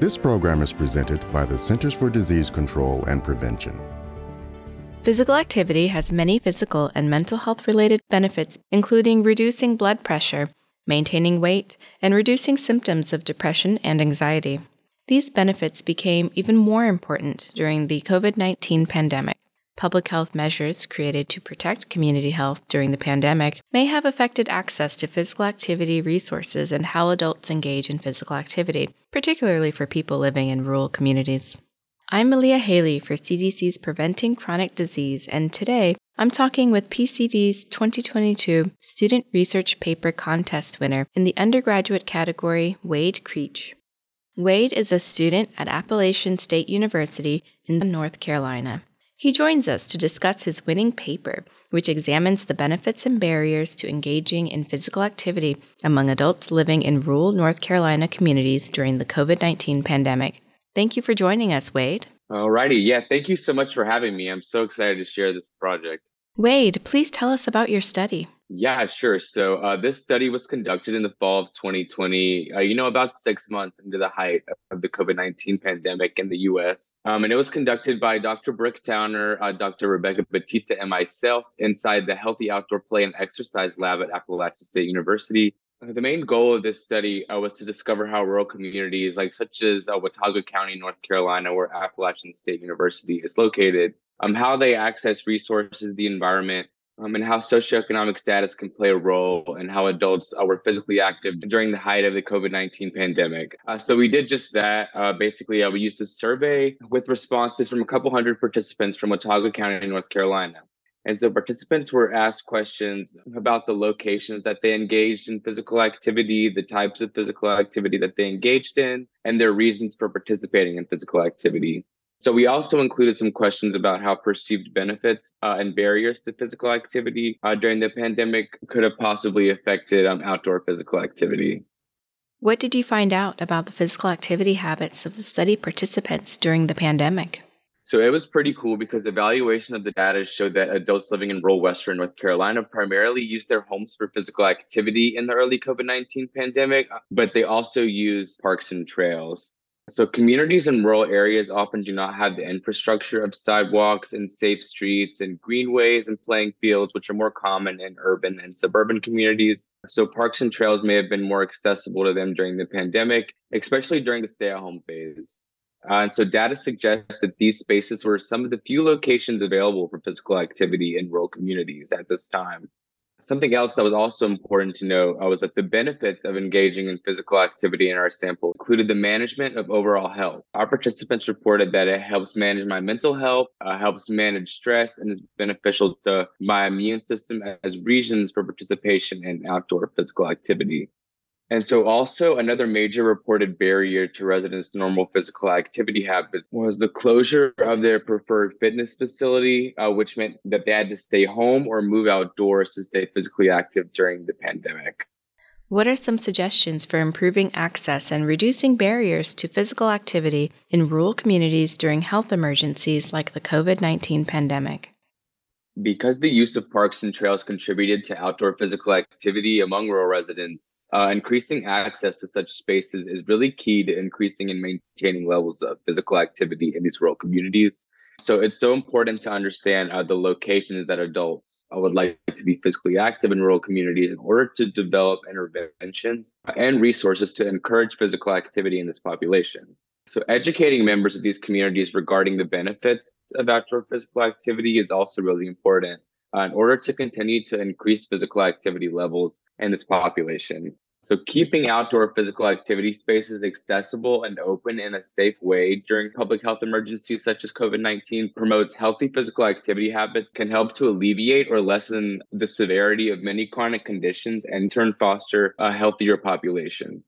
This program is presented by the Centers for Disease Control and Prevention. Physical activity has many physical and mental health related benefits, including reducing blood pressure, maintaining weight, and reducing symptoms of depression and anxiety. These benefits became even more important during the COVID 19 pandemic. Public health measures created to protect community health during the pandemic may have affected access to physical activity resources and how adults engage in physical activity, particularly for people living in rural communities. I'm Malia Haley for CDC's Preventing Chronic Disease, and today I'm talking with PCD's 2022 Student Research Paper Contest winner in the undergraduate category, Wade Creech. Wade is a student at Appalachian State University in North Carolina. He joins us to discuss his winning paper, which examines the benefits and barriers to engaging in physical activity among adults living in rural North Carolina communities during the COVID 19 pandemic. Thank you for joining us, Wade. Alrighty. Yeah, thank you so much for having me. I'm so excited to share this project. Wade, please tell us about your study. Yeah, sure. So uh, this study was conducted in the fall of 2020, uh, you know, about six months into the height of the COVID 19 pandemic in the US. Um, and it was conducted by Dr. Brooke Towner, uh, Dr. Rebecca Battista, and myself inside the Healthy Outdoor Play and Exercise Lab at Appalachian State University. Uh, the main goal of this study uh, was to discover how rural communities, like such as uh, Watauga County, North Carolina, where Appalachian State University is located, um, how they access resources, the environment, um, and how socioeconomic status can play a role in how adults uh, were physically active during the height of the COVID 19 pandemic. Uh, so we did just that. Uh, basically, uh, we used a survey with responses from a couple hundred participants from Watauga County, North Carolina. And so participants were asked questions about the locations that they engaged in physical activity, the types of physical activity that they engaged in, and their reasons for participating in physical activity. So we also included some questions about how perceived benefits uh, and barriers to physical activity uh, during the pandemic could have possibly affected um, outdoor physical activity. What did you find out about the physical activity habits of the study participants during the pandemic? So it was pretty cool because evaluation of the data showed that adults living in rural Western North Carolina primarily used their homes for physical activity in the early COVID 19 pandemic, but they also used parks and trails. So, communities in rural areas often do not have the infrastructure of sidewalks and safe streets and greenways and playing fields, which are more common in urban and suburban communities. So, parks and trails may have been more accessible to them during the pandemic, especially during the stay at home phase. Uh, and so, data suggests that these spaces were some of the few locations available for physical activity in rural communities at this time. Something else that was also important to know uh, was that the benefits of engaging in physical activity in our sample included the management of overall health. Our participants reported that it helps manage my mental health, uh, helps manage stress, and is beneficial to my immune system as reasons for participation in outdoor physical activity. And so, also another major reported barrier to residents' normal physical activity habits was the closure of their preferred fitness facility, uh, which meant that they had to stay home or move outdoors to stay physically active during the pandemic. What are some suggestions for improving access and reducing barriers to physical activity in rural communities during health emergencies like the COVID 19 pandemic? Because the use of parks and trails contributed to outdoor physical activity among rural residents, uh, increasing access to such spaces is really key to increasing and maintaining levels of physical activity in these rural communities. So it's so important to understand uh, the locations that adults uh, would like to be physically active in rural communities in order to develop interventions and resources to encourage physical activity in this population. So, educating members of these communities regarding the benefits of outdoor physical activity is also really important uh, in order to continue to increase physical activity levels in this population. So, keeping outdoor physical activity spaces accessible and open in a safe way during public health emergencies such as COVID 19 promotes healthy physical activity habits, can help to alleviate or lessen the severity of many chronic conditions, and in turn foster a healthier population.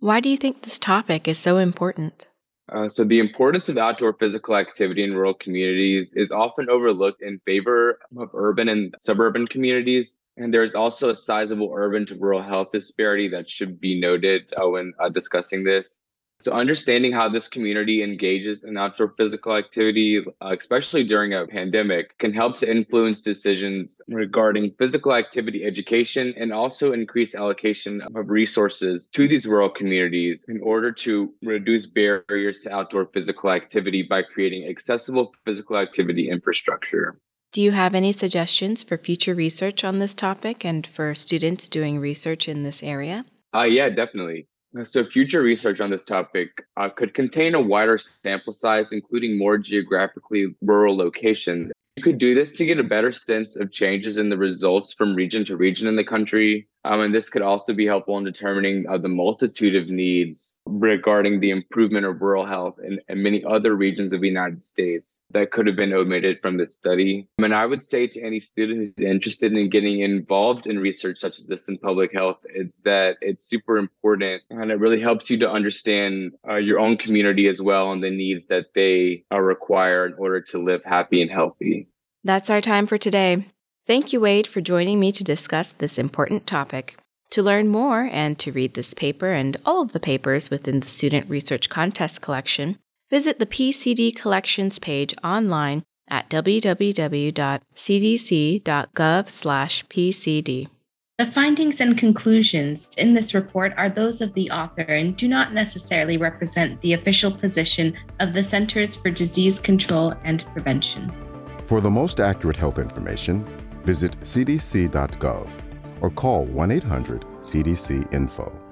Why do you think this topic is so important? Uh, so, the importance of outdoor physical activity in rural communities is often overlooked in favor of urban and suburban communities. And there's also a sizable urban to rural health disparity that should be noted uh, when uh, discussing this. So, understanding how this community engages in outdoor physical activity, uh, especially during a pandemic, can help to influence decisions regarding physical activity education and also increase allocation of resources to these rural communities in order to reduce barriers to outdoor physical activity by creating accessible physical activity infrastructure. Do you have any suggestions for future research on this topic and for students doing research in this area? Uh, yeah, definitely. So, future research on this topic uh, could contain a wider sample size, including more geographically rural locations. You could do this to get a better sense of changes in the results from region to region in the country, um, and this could also be helpful in determining uh, the multitude of needs regarding the improvement of rural health in, in, many other regions of the United States that could have been omitted from this study. And I would say to any student who's interested in getting involved in research such as this in public health, is that it's super important and it really helps you to understand uh, your own community as well and the needs that they uh, require in order to live happy and healthy. That's our time for today. Thank you, Wade, for joining me to discuss this important topic. To learn more and to read this paper and all of the papers within the Student Research Contest collection, visit the PCD Collections page online at www.cdc.gov/pcd. The findings and conclusions in this report are those of the author and do not necessarily represent the official position of the Centers for Disease Control and Prevention. For the most accurate health information, visit cdc.gov or call 1 800 CDC Info.